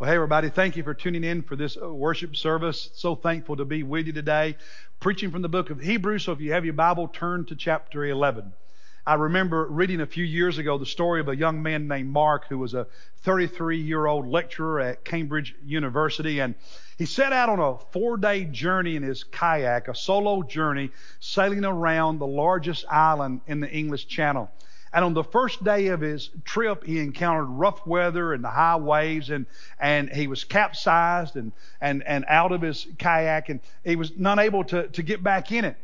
Well, hey, everybody, thank you for tuning in for this uh, worship service. So thankful to be with you today. Preaching from the book of Hebrews, so if you have your Bible, turn to chapter 11. I remember reading a few years ago the story of a young man named Mark who was a 33 year old lecturer at Cambridge University. And he set out on a four day journey in his kayak, a solo journey, sailing around the largest island in the English Channel. And on the first day of his trip, he encountered rough weather and the high waves, and, and he was capsized and, and, and out of his kayak, and he was not able to, to get back in it.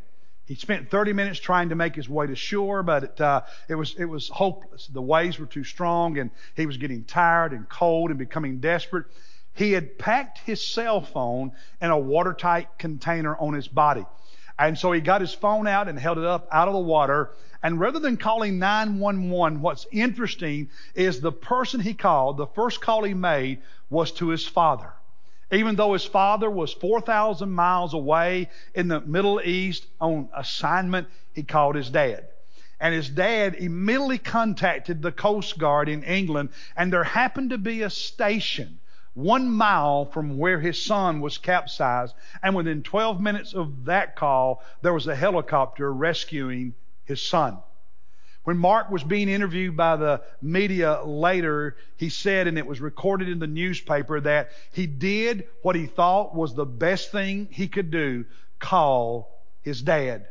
He spent 30 minutes trying to make his way to shore, but it, uh, it, was, it was hopeless. The waves were too strong, and he was getting tired and cold and becoming desperate. He had packed his cell phone in a watertight container on his body. And so he got his phone out and held it up out of the water and rather than calling 911, what's interesting is the person he called, the first call he made was to his father. Even though his father was 4,000 miles away in the Middle East on assignment, he called his dad. And his dad immediately contacted the Coast Guard in England, and there happened to be a station one mile from where his son was capsized. And within 12 minutes of that call, there was a helicopter rescuing his son. When Mark was being interviewed by the media later, he said, and it was recorded in the newspaper, that he did what he thought was the best thing he could do call his dad.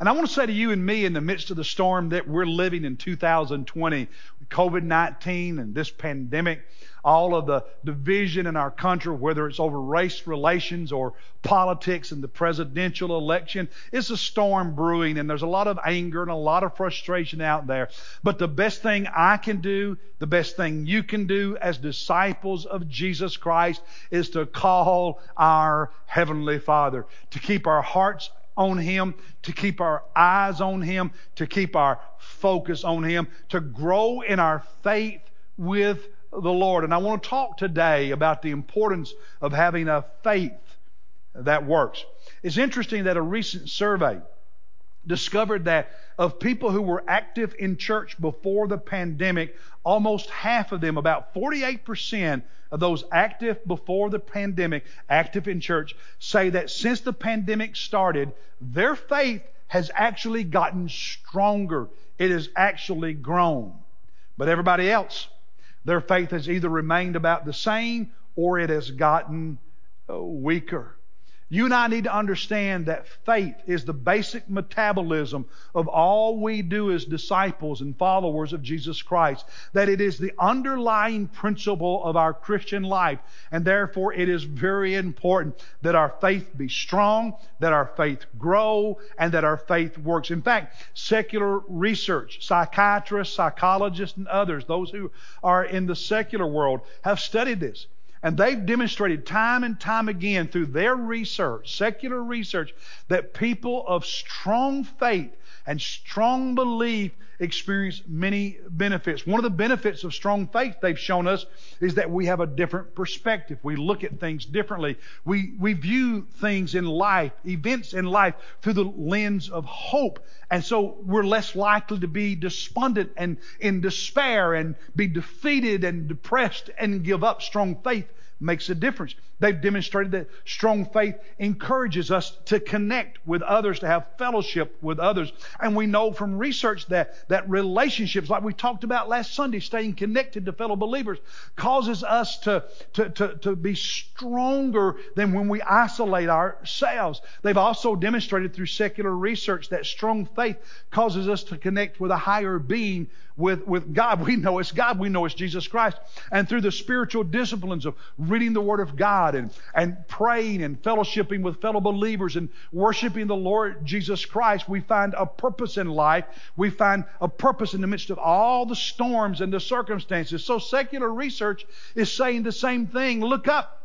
And I want to say to you and me in the midst of the storm that we're living in 2020, COVID 19 and this pandemic, all of the division in our country, whether it's over race relations or politics and the presidential election. It's a storm brewing and there's a lot of anger and a lot of frustration out there. But the best thing I can do, the best thing you can do as disciples of Jesus Christ is to call our Heavenly Father, to keep our hearts on Him, to keep our eyes on Him, to keep our focus on Him, to grow in our faith with the Lord. And I want to talk today about the importance of having a faith that works. It's interesting that a recent survey discovered that of people who were active in church before the pandemic, almost half of them, about 48% of those active before the pandemic, active in church, say that since the pandemic started, their faith has actually gotten stronger. It has actually grown. But everybody else, their faith has either remained about the same or it has gotten uh, weaker. You and I need to understand that faith is the basic metabolism of all we do as disciples and followers of Jesus Christ. That it is the underlying principle of our Christian life. And therefore it is very important that our faith be strong, that our faith grow, and that our faith works. In fact, secular research, psychiatrists, psychologists, and others, those who are in the secular world, have studied this. And they've demonstrated time and time again through their research, secular research, that people of strong faith and strong belief experience many benefits. One of the benefits of strong faith they've shown us is that we have a different perspective. We look at things differently. We, we view things in life, events in life, through the lens of hope. And so we're less likely to be despondent and in despair and be defeated and depressed and give up. Strong faith makes a difference. They've demonstrated that strong faith encourages us to connect with others, to have fellowship with others. And we know from research that, that relationships, like we talked about last Sunday, staying connected to fellow believers, causes us to, to, to, to be stronger than when we isolate ourselves. They've also demonstrated through secular research that strong faith causes us to connect with a higher being with, with God. We know it's God. We know it's Jesus Christ. And through the spiritual disciplines of reading the Word of God and, and praying and fellowshipping with fellow believers and worshiping the Lord Jesus Christ, we find a purpose in life. We find a purpose in the midst of all the storms and the circumstances. So secular research is saying the same thing. Look up.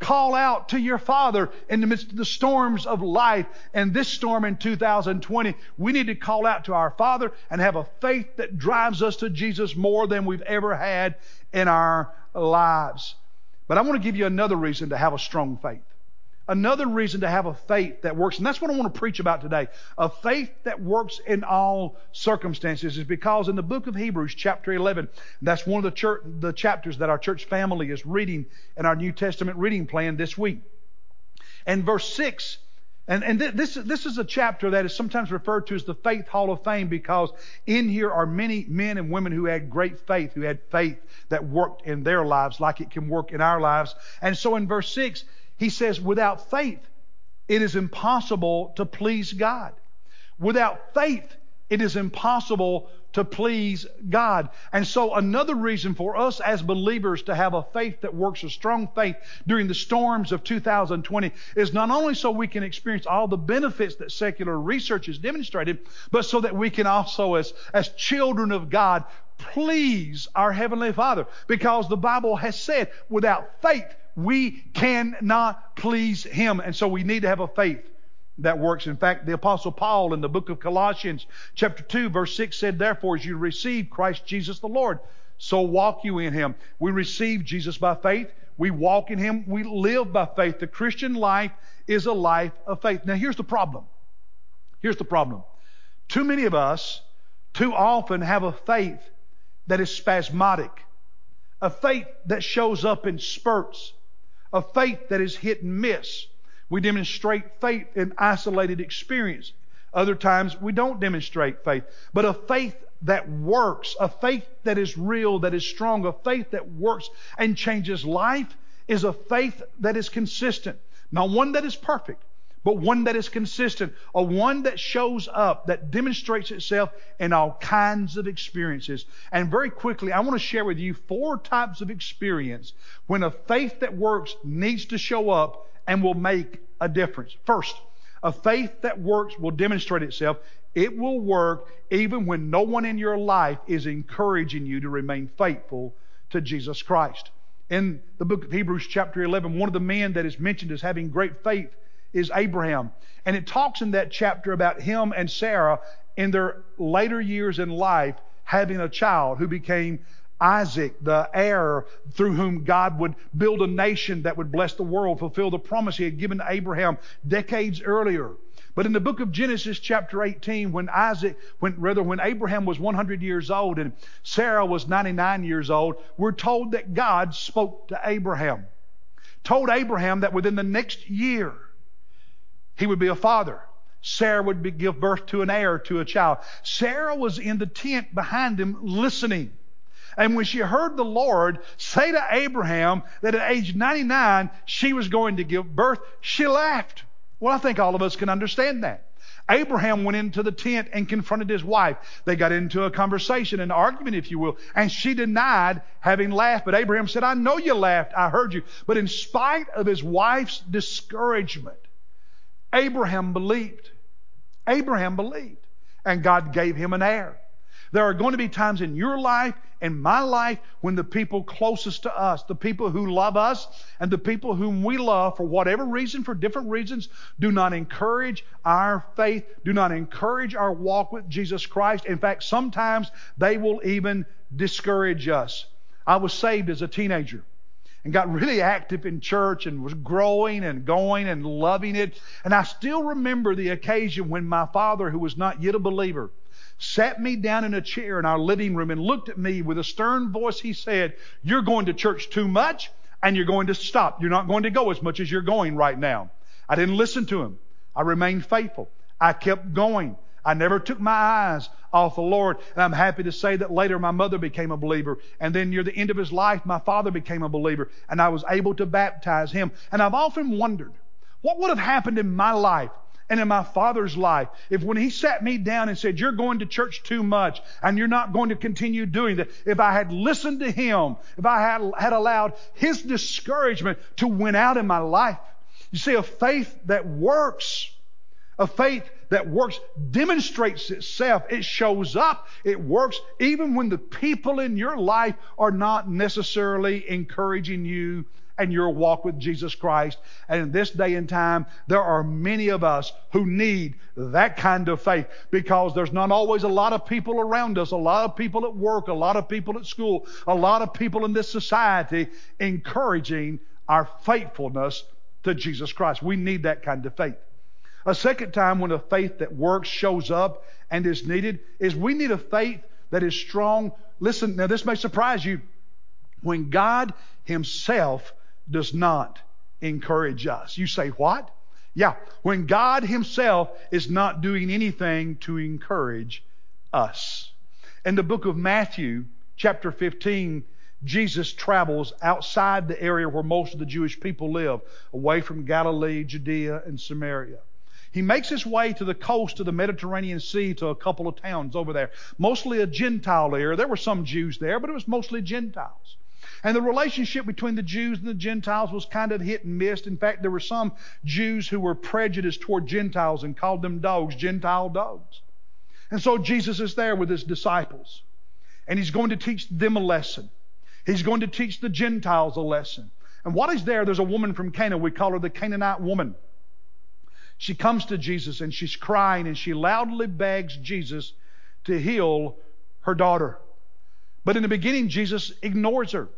Call out to your Father in the midst of the storms of life. And this storm in 2020, we need to call out to our Father and have a faith that drives us to Jesus more than we've ever had in our lives. But I want to give you another reason to have a strong faith. Another reason to have a faith that works, and that's what I want to preach about today. A faith that works in all circumstances is because in the book of Hebrews, chapter 11, that's one of the, church, the chapters that our church family is reading in our New Testament reading plan this week. And verse 6, and, and th- this, this is a chapter that is sometimes referred to as the Faith Hall of Fame because in here are many men and women who had great faith, who had faith that worked in their lives like it can work in our lives. And so in verse 6, he says, without faith, it is impossible to please God. Without faith, it is impossible to please God. And so another reason for us as believers to have a faith that works, a strong faith during the storms of 2020 is not only so we can experience all the benefits that secular research has demonstrated, but so that we can also as, as children of God please our Heavenly Father. Because the Bible has said without faith, we cannot please Him. And so we need to have a faith that works. In fact, the apostle Paul in the book of Colossians chapter 2 verse 6 said, therefore as you receive Christ Jesus the Lord, so walk you in Him. We receive Jesus by faith. We walk in Him. We live by faith. The Christian life is a life of faith. Now here's the problem. Here's the problem. Too many of us too often have a faith that is spasmodic. A faith that shows up in spurts a faith that is hit and miss. We demonstrate faith in isolated experience. Other times we don't demonstrate faith. But a faith that works, a faith that is real, that is strong, a faith that works and changes life is a faith that is consistent. Not one that is perfect, but one that is consistent, a one that shows up, that demonstrates itself in all kinds of experiences. And very quickly, I want to share with you four types of experience when a faith that works needs to show up and will make a difference. First, a faith that works will demonstrate itself. It will work even when no one in your life is encouraging you to remain faithful to Jesus Christ. In the book of Hebrews, chapter 11, one of the men that is mentioned as having great faith is Abraham. And it talks in that chapter about him and Sarah in their later years in life having a child who became Isaac, the heir through whom God would build a nation that would bless the world, fulfill the promise he had given to Abraham decades earlier. But in the book of Genesis, chapter 18, when Isaac, when rather when Abraham was 100 years old and Sarah was 99 years old, we're told that God spoke to Abraham, told Abraham that within the next year he would be a father. Sarah would be, give birth to an heir, to a child. Sarah was in the tent behind him listening. And when she heard the Lord say to Abraham that at age 99 she was going to give birth, she laughed. Well, I think all of us can understand that. Abraham went into the tent and confronted his wife. They got into a conversation, an argument, if you will, and she denied having laughed. But Abraham said, I know you laughed. I heard you. But in spite of his wife's discouragement, Abraham believed. Abraham believed. And God gave him an heir. There are going to be times in your life, in my life, when the people closest to us, the people who love us, and the people whom we love for whatever reason, for different reasons, do not encourage our faith, do not encourage our walk with Jesus Christ. In fact, sometimes they will even discourage us. I was saved as a teenager and got really active in church and was growing and going and loving it. And I still remember the occasion when my father, who was not yet a believer, sat me down in a chair in our living room and looked at me with a stern voice. He said, You're going to church too much and you're going to stop. You're not going to go as much as you're going right now. I didn't listen to him. I remained faithful. I kept going. I never took my eyes off the Lord. And I'm happy to say that later my mother became a believer. And then near the end of his life, my father became a believer. And I was able to baptize him. And I've often wondered, what would have happened in my life and in my father's life if when he sat me down and said, You're going to church too much and you're not going to continue doing that, if I had listened to him, if I had, had allowed his discouragement to win out in my life. You see, a faith that works, a faith that works demonstrates itself. It shows up. It works even when the people in your life are not necessarily encouraging you and your walk with Jesus Christ. And in this day and time, there are many of us who need that kind of faith because there's not always a lot of people around us, a lot of people at work, a lot of people at school, a lot of people in this society encouraging our faithfulness to Jesus Christ. We need that kind of faith. A second time when a faith that works shows up and is needed is we need a faith that is strong. Listen, now this may surprise you. When God Himself does not encourage us. You say, what? Yeah, when God Himself is not doing anything to encourage us. In the book of Matthew, chapter 15, Jesus travels outside the area where most of the Jewish people live, away from Galilee, Judea, and Samaria. He makes his way to the coast of the Mediterranean Sea to a couple of towns over there, mostly a Gentile area. There were some Jews there, but it was mostly Gentiles. And the relationship between the Jews and the Gentiles was kind of hit and miss. In fact, there were some Jews who were prejudiced toward Gentiles and called them dogs, Gentile dogs. And so Jesus is there with his disciples. And he's going to teach them a lesson. He's going to teach the Gentiles a lesson. And what is there? There's a woman from Cana. We call her the Canaanite woman. She comes to Jesus and she's crying and she loudly begs Jesus to heal her daughter. But in the beginning, Jesus ignores her.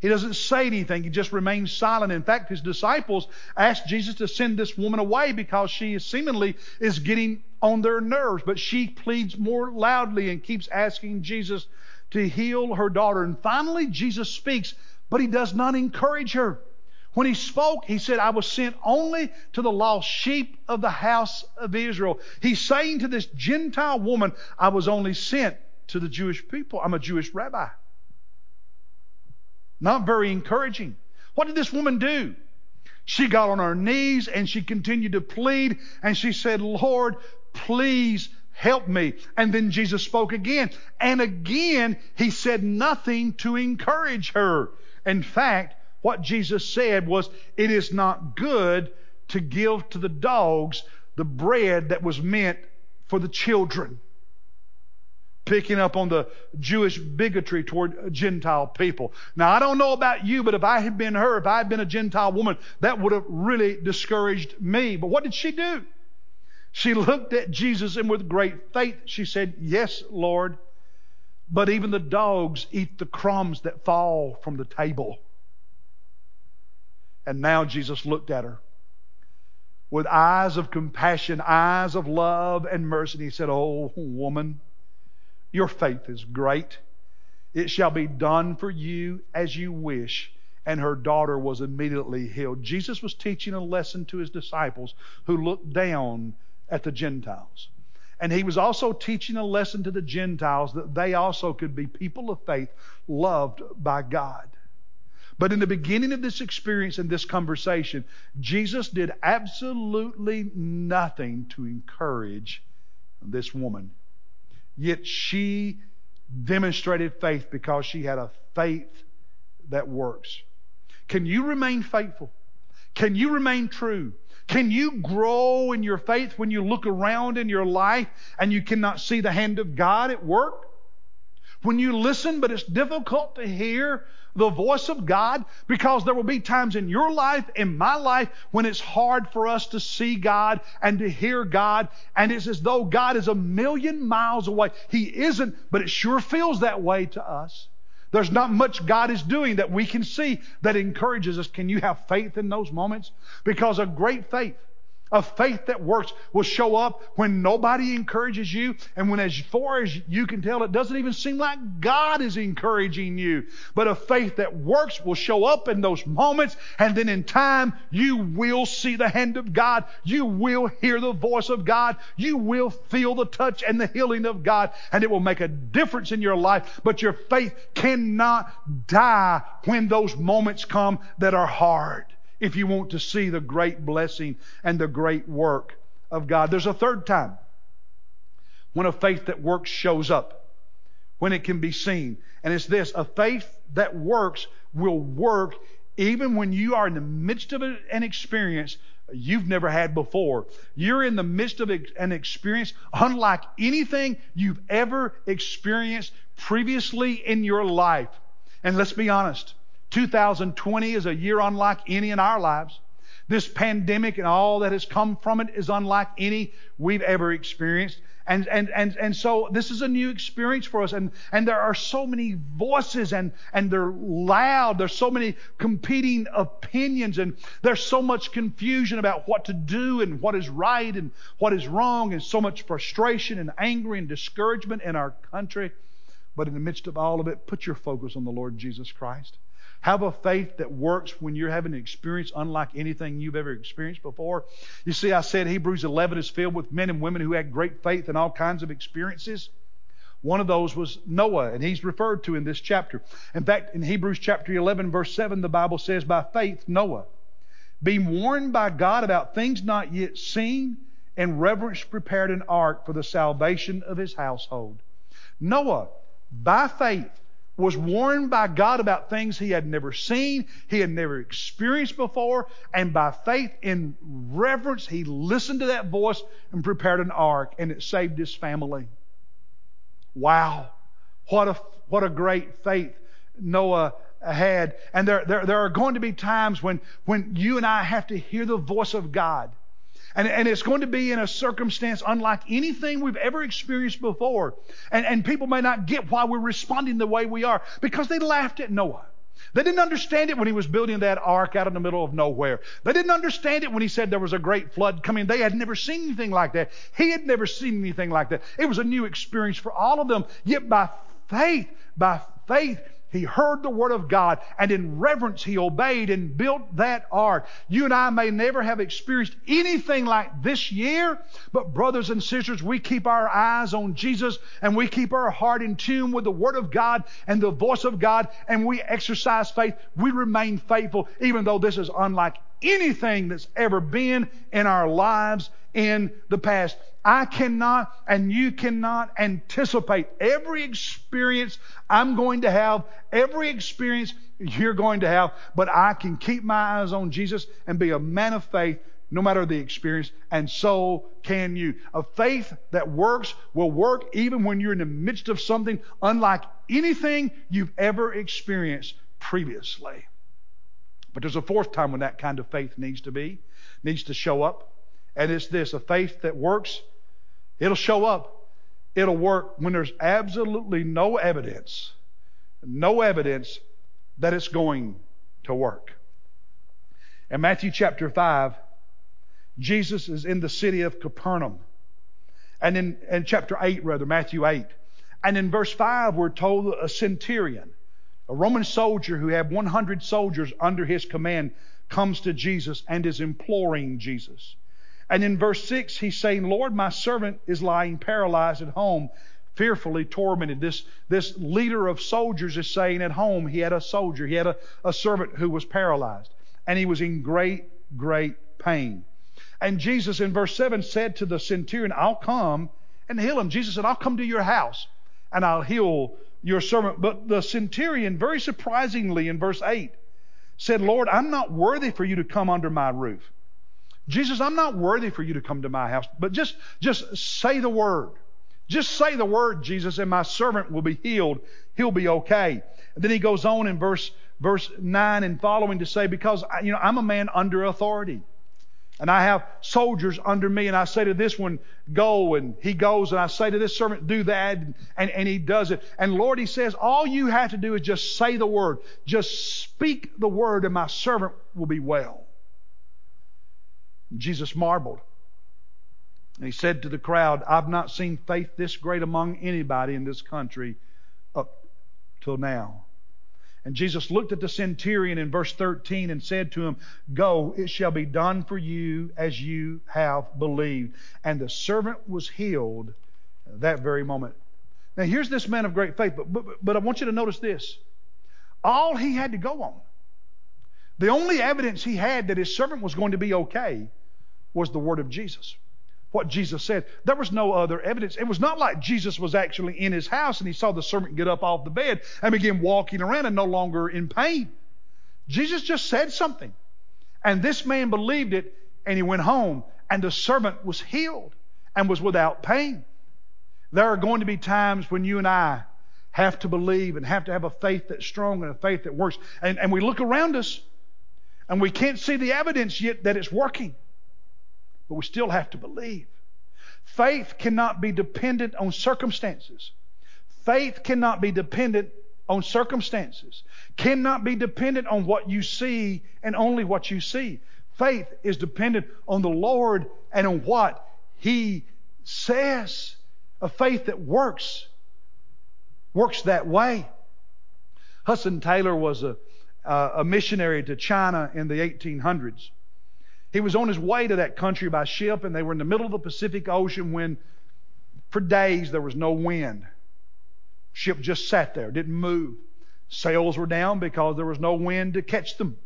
He doesn't say anything. He just remains silent. In fact, his disciples asked Jesus to send this woman away because she seemingly is getting on their nerves. But she pleads more loudly and keeps asking Jesus to heal her daughter. And finally, Jesus speaks, but he does not encourage her. When he spoke, he said, I was sent only to the lost sheep of the house of Israel. He's saying to this Gentile woman, I was only sent to the Jewish people. I'm a Jewish rabbi. Not very encouraging. What did this woman do? She got on her knees and she continued to plead and she said, Lord, please help me. And then Jesus spoke again. And again, he said nothing to encourage her. In fact, what Jesus said was, it is not good to give to the dogs the bread that was meant for the children picking up on the Jewish bigotry toward Gentile people. Now, I don't know about you, but if I had been her, if I had been a Gentile woman, that would have really discouraged me. But what did she do? She looked at Jesus and with great faith, she said, Yes, Lord, but even the dogs eat the crumbs that fall from the table. And now Jesus looked at her with eyes of compassion, eyes of love and mercy. And he said, Oh, woman, your faith is great. It shall be done for you as you wish. And her daughter was immediately healed. Jesus was teaching a lesson to his disciples who looked down at the Gentiles. And he was also teaching a lesson to the Gentiles that they also could be people of faith loved by God. But in the beginning of this experience and this conversation, Jesus did absolutely nothing to encourage this woman. Yet she demonstrated faith because she had a faith that works. Can you remain faithful? Can you remain true? Can you grow in your faith when you look around in your life and you cannot see the hand of God at work? When you listen, but it's difficult to hear the voice of God because there will be times in your life, in my life, when it's hard for us to see God and to hear God. And it's as though God is a million miles away. He isn't, but it sure feels that way to us. There's not much God is doing that we can see that encourages us. Can you have faith in those moments? Because a great faith a faith that works will show up when nobody encourages you, and when, as far as you can tell, it doesn't even seem like God is encouraging you. But a faith that works will show up in those moments, and then in time, you will see the hand of God. You will hear the voice of God. You will feel the touch and the healing of God, and it will make a difference in your life. But your faith cannot die when those moments come that are hard if you want to see the great blessing and the great work of God. There's a third time when a faith that works shows up, when it can be seen. And it's this a faith that works will work even when you are in the midst of an experience you've never had before. You're in the midst of an experience unlike anything you've ever experienced previously in your life. And let's be honest, 2020 is a year unlike any in our lives. This pandemic and all that has come from it is unlike any we've ever experienced. And, and, and, and so this is a new experience for us. And, and there are so many voices and, and they're loud. There's so many competing opinions and there's so much confusion about what to do and what is right and what is wrong and so much frustration and anger and discouragement in our country. But in the midst of all of it, put your focus on the Lord Jesus Christ. Have a faith that works when you're having an experience unlike anything you've ever experienced before. You see, I said Hebrews 11 is filled with men and women who had great faith and all kinds of experiences. One of those was Noah, and he's referred to in this chapter. In fact, in Hebrews chapter 11, verse 7, the Bible says, By faith, Noah, being warned by God about things not yet seen, and reverence prepared an ark for the salvation of his household. Noah, by faith, was warned by God about things he had never seen, he had never experienced before, and by faith in reverence, he listened to that voice and prepared an ark, and it saved his family. Wow. What a, what a great faith Noah had. And there, there, there are going to be times when, when you and I have to hear the voice of God. And, and, it's going to be in a circumstance unlike anything we've ever experienced before. And, and people may not get why we're responding the way we are because they laughed at Noah. They didn't understand it when he was building that ark out in the middle of nowhere. They didn't understand it when he said there was a great flood coming. They had never seen anything like that. He had never seen anything like that. It was a new experience for all of them. Yet by faith, by faith, he heard the word of God and in reverence he obeyed and built that ark. You and I may never have experienced anything like this year, but brothers and sisters, we keep our eyes on Jesus and we keep our heart in tune with the word of God and the voice of God and we exercise faith. We remain faithful even though this is unlike anything that's ever been in our lives in the past. I cannot and you cannot anticipate every experience I'm going to have, every experience you're going to have, but I can keep my eyes on Jesus and be a man of faith no matter the experience, and so can you. A faith that works will work even when you're in the midst of something unlike anything you've ever experienced previously. But there's a fourth time when that kind of faith needs to be, needs to show up. And it's this a faith that works, it'll show up. It'll work when there's absolutely no evidence, no evidence that it's going to work. In Matthew chapter 5, Jesus is in the city of Capernaum. And in, in chapter 8, rather, Matthew 8. And in verse 5, we're told a centurion, a Roman soldier who had 100 soldiers under his command, comes to Jesus and is imploring Jesus. And in verse 6, he's saying, Lord, my servant is lying paralyzed at home, fearfully tormented. This, this leader of soldiers is saying at home he had a soldier, he had a, a servant who was paralyzed, and he was in great, great pain. And Jesus in verse 7 said to the centurion, I'll come and heal him. Jesus said, I'll come to your house and I'll heal your servant. But the centurion, very surprisingly, in verse 8, said, Lord, I'm not worthy for you to come under my roof. Jesus, I'm not worthy for you to come to my house, but just, just say the word. Just say the word, Jesus, and my servant will be healed. He'll be okay. And then he goes on in verse, verse 9 and following to say, because, you know, I'm a man under authority. And I have soldiers under me, and I say to this one, go, and he goes, and I say to this servant, do that, and, and, and, he does it. And Lord, he says, all you have to do is just say the word. Just speak the word, and my servant will be well. Jesus marveled. And he said to the crowd, I've not seen faith this great among anybody in this country up till now. And Jesus looked at the centurion in verse 13 and said to him, Go, it shall be done for you as you have believed. And the servant was healed that very moment. Now, here's this man of great faith, but, but, but I want you to notice this. All he had to go on, the only evidence he had that his servant was going to be okay was the word of Jesus. What Jesus said. There was no other evidence. It was not like Jesus was actually in his house and he saw the servant get up off the bed and begin walking around and no longer in pain. Jesus just said something. And this man believed it and he went home and the servant was healed and was without pain. There are going to be times when you and I have to believe and have to have a faith that's strong and a faith that works. And, and we look around us And we can't see the evidence yet that it's working. But we still have to believe. Faith cannot be dependent on circumstances. Faith cannot be dependent on circumstances, cannot be dependent on what you see and only what you see. Faith is dependent on the Lord and on what He says. A faith that works, works that way. Hudson Taylor was a, uh, a missionary to China in the 1800s. He was on his way to that country by ship, and they were in the middle of the Pacific Ocean when, for days, there was no wind. Ship just sat there, didn't move. Sails were down because there was no wind to catch them.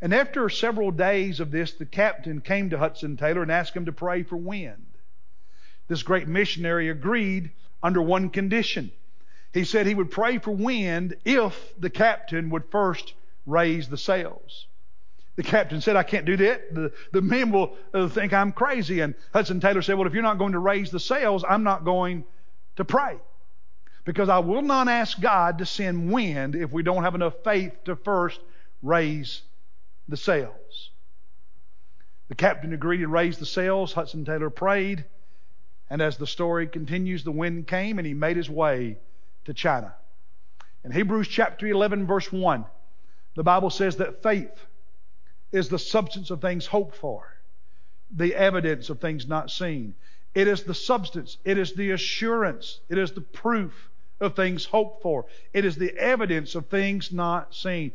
And after several days of this, the captain came to Hudson Taylor and asked him to pray for wind. This great missionary agreed under one condition. He said he would pray for wind if the captain would first raise the sails. The captain said, I can't do that. The, the men will uh, think I'm crazy. And Hudson Taylor said, Well, if you're not going to raise the sails, I'm not going to pray. Because I will not ask God to send wind if we don't have enough faith to first raise the sails. The captain agreed and raised the sails. Hudson Taylor prayed. And as the story continues, the wind came and he made his way to China. In Hebrews chapter 11, verse 1, the Bible says that faith is the substance of things hoped for, the evidence of things not seen. It is the substance, it is the assurance, it is the proof of things hoped for. It is the evidence of things not seen.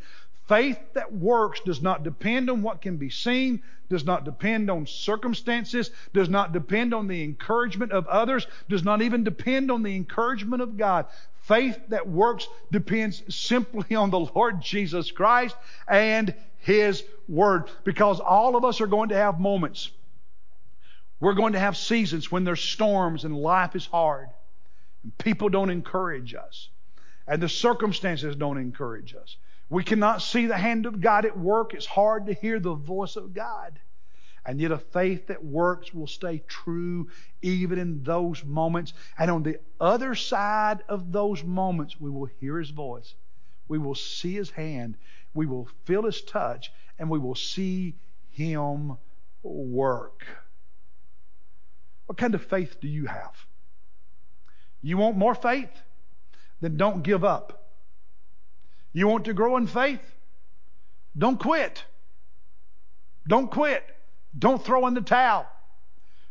Faith that works does not depend on what can be seen, does not depend on circumstances, does not depend on the encouragement of others, does not even depend on the encouragement of God. Faith that works depends simply on the Lord Jesus Christ and His Word. Because all of us are going to have moments. We're going to have seasons when there's storms and life is hard. And people don't encourage us. And the circumstances don't encourage us. We cannot see the hand of God at work. It's hard to hear the voice of God. And yet, a faith that works will stay true even in those moments. And on the other side of those moments, we will hear His voice. We will see His hand. We will feel His touch. And we will see Him work. What kind of faith do you have? You want more faith? Then don't give up. You want to grow in faith? Don't quit. Don't quit. Don't throw in the towel.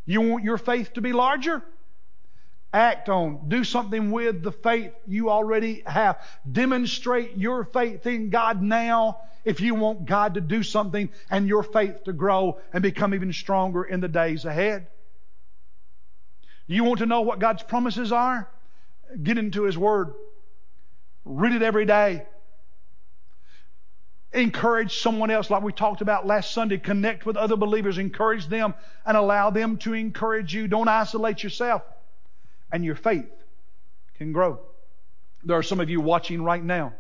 You want your faith to be larger? Act on. Do something with the faith you already have. Demonstrate your faith in God now if you want God to do something and your faith to grow and become even stronger in the days ahead. You want to know what God's promises are? Get into His Word. Read it every day. Encourage someone else, like we talked about last Sunday. Connect with other believers. Encourage them and allow them to encourage you. Don't isolate yourself. And your faith can grow. There are some of you watching right now.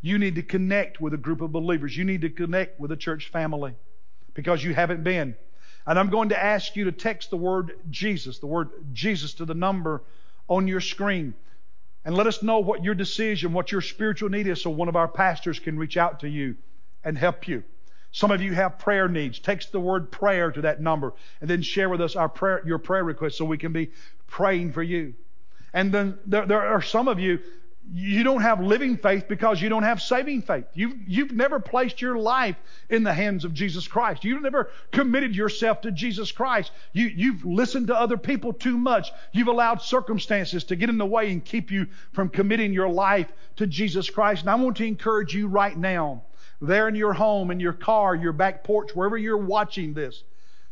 You need to connect with a group of believers. You need to connect with a church family because you haven't been. And I'm going to ask you to text the word Jesus, the word Jesus to the number on your screen. And let us know what your decision, what your spiritual need is so one of our pastors can reach out to you and help you. Some of you have prayer needs. Text the word prayer to that number and then share with us our prayer, your prayer request so we can be praying for you. And then there, there are some of you you don't have living faith because you don't have saving faith. You've, you've never placed your life in the hands of Jesus Christ. You've never committed yourself to Jesus Christ. You, you've listened to other people too much. You've allowed circumstances to get in the way and keep you from committing your life to Jesus Christ. And I want to encourage you right now, there in your home, in your car, your back porch, wherever you're watching this,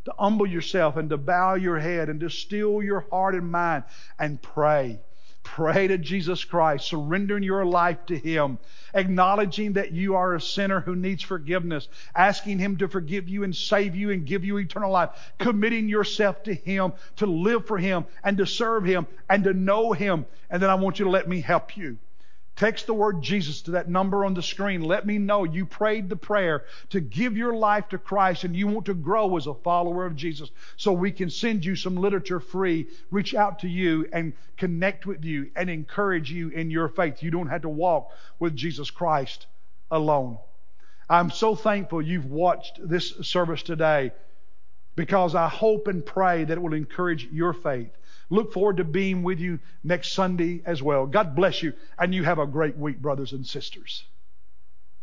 to humble yourself and to bow your head and to still your heart and mind and pray Pray to Jesus Christ, surrendering your life to Him, acknowledging that you are a sinner who needs forgiveness, asking Him to forgive you and save you and give you eternal life, committing yourself to Him, to live for Him and to serve Him and to know Him. And then I want you to let me help you. Text the word Jesus to that number on the screen. Let me know you prayed the prayer to give your life to Christ and you want to grow as a follower of Jesus so we can send you some literature free, reach out to you and connect with you and encourage you in your faith. You don't have to walk with Jesus Christ alone. I'm so thankful you've watched this service today because I hope and pray that it will encourage your faith. Look forward to being with you next Sunday as well. God bless you, and you have a great week, brothers and sisters.